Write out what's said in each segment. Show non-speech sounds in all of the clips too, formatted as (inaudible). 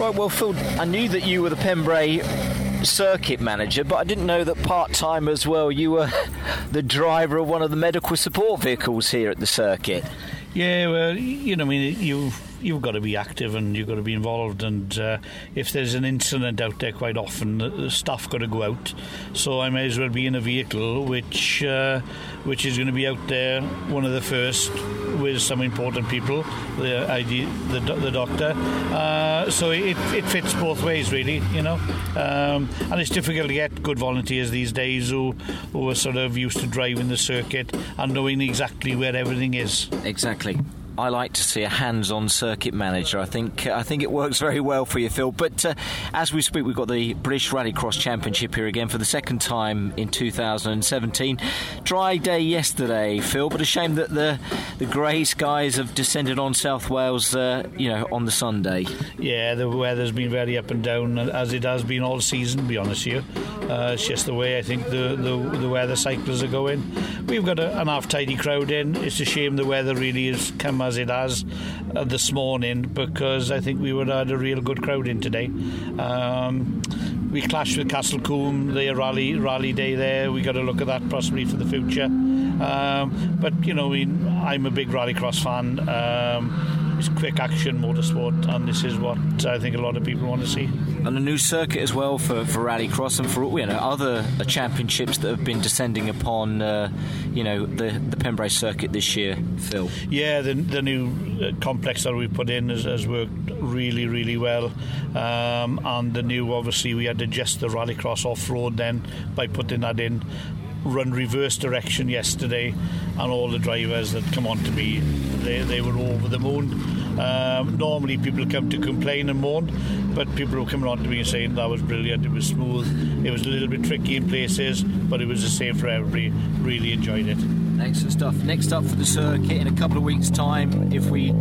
Right, well, Phil, I knew that you were the Pembrey circuit manager, but I didn't know that part time as well. You were (laughs) the driver of one of the medical support vehicles here at the circuit. Yeah, well, you know, I mean, you've you've got to be active and you've got to be involved. And uh, if there's an incident out there, quite often the staff got to go out. So I may as well be in a vehicle which uh, which is going to be out there, one of the first with some important people, the ID, the, the doctor. Uh, so it, it fits both ways, really, you know. Um, and it's difficult to get good volunteers these days who who are sort of used to driving the circuit and knowing exactly where everything is. Exactly. I like to see a hands-on circuit manager. I think I think it works very well for you, Phil. But uh, as we speak, we've got the British Rallycross Championship here again for the second time in 2017. Dry day yesterday, Phil, but a shame that the the grey skies have descended on South Wales. Uh, you know, on the Sunday. Yeah, the weather's been very up and down as it has been all season. To be honest you, uh, it's just the way I think the, the the weather cycles are going. We've got a, an half tidy crowd in. It's a shame the weather really has come as it has uh, this morning because I think we would have had a real good crowd in today. Um, we clashed with Castle Combe, their rally rally day there. We got to look at that possibly for the future. Um, but you know, we, I'm a big rallycross fan. Um, it's quick action motorsport, and this is what I think a lot of people want to see. And a new circuit as well for, for rallycross and for you know other championships that have been descending upon uh, you know the the Pembrey circuit this year, Phil. Yeah, the the new uh, complex that we put in has, has worked really really well, um, and the new obviously we had to adjust the rallycross off road then by putting that in run reverse direction yesterday, and all the drivers that come on to me, they, they were over the moon. Um, normally people come to complain and moan, but people were coming on to me and saying that was brilliant, it was smooth, it was a little bit tricky in places, but it was the same for everybody. Really enjoyed it. Excellent stuff. Next up for the circuit in a couple of weeks' time, if we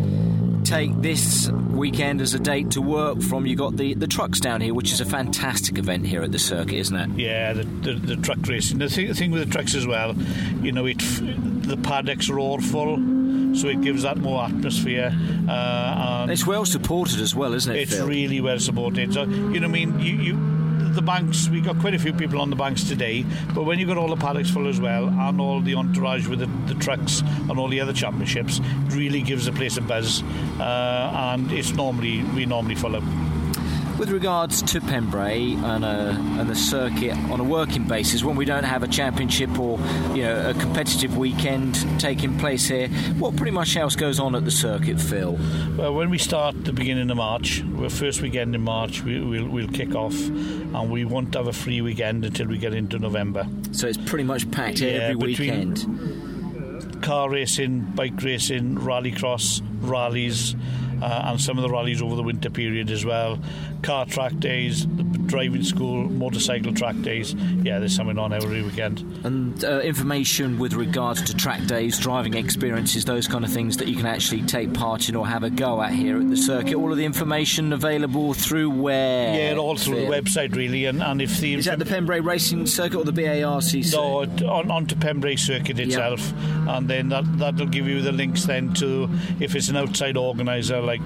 take this weekend as a date to work from, you got the, the trucks down here, which is a fantastic event here at the circuit, isn't it? Yeah, the, the, the truck racing. The thing, the thing with the trucks as well, you know, it the paddocks are all full so it gives that more atmosphere. Uh, it's well supported as well, isn't it? It's Phil? really well supported. So you know, I mean, you, you the banks, we got quite a few people on the banks today, but when you've got all the paddocks full as well, and all the entourage with the, the trucks and all the other championships, it really gives the place a buzz. Uh, and it's normally, we normally full up. With regards to Pembrey and, a, and the circuit on a working basis, when we don't have a championship or you know a competitive weekend taking place here, what pretty much else goes on at the circuit, Phil? Well, when we start the beginning of March, our first weekend in March, we, will we'll kick off, and we won't have a free weekend until we get into November. So it's pretty much packed yeah, every weekend. Car racing, bike racing, rallycross, rallies uh, and some of the rallies over the winter period as well. Car track days, driving school, motorcycle track days. Yeah, there's something on every weekend. And uh, information with regards to track days, driving experiences, those kind of things that you can actually take part in or have a go at here at the circuit. All of the information available through where? Yeah, all through the website really. And, and if the is that the Pembrey Racing Circuit or the BARC? No, on onto Pembrey Circuit itself, yep. and then that that'll give you the links then to if it's an outside organizer like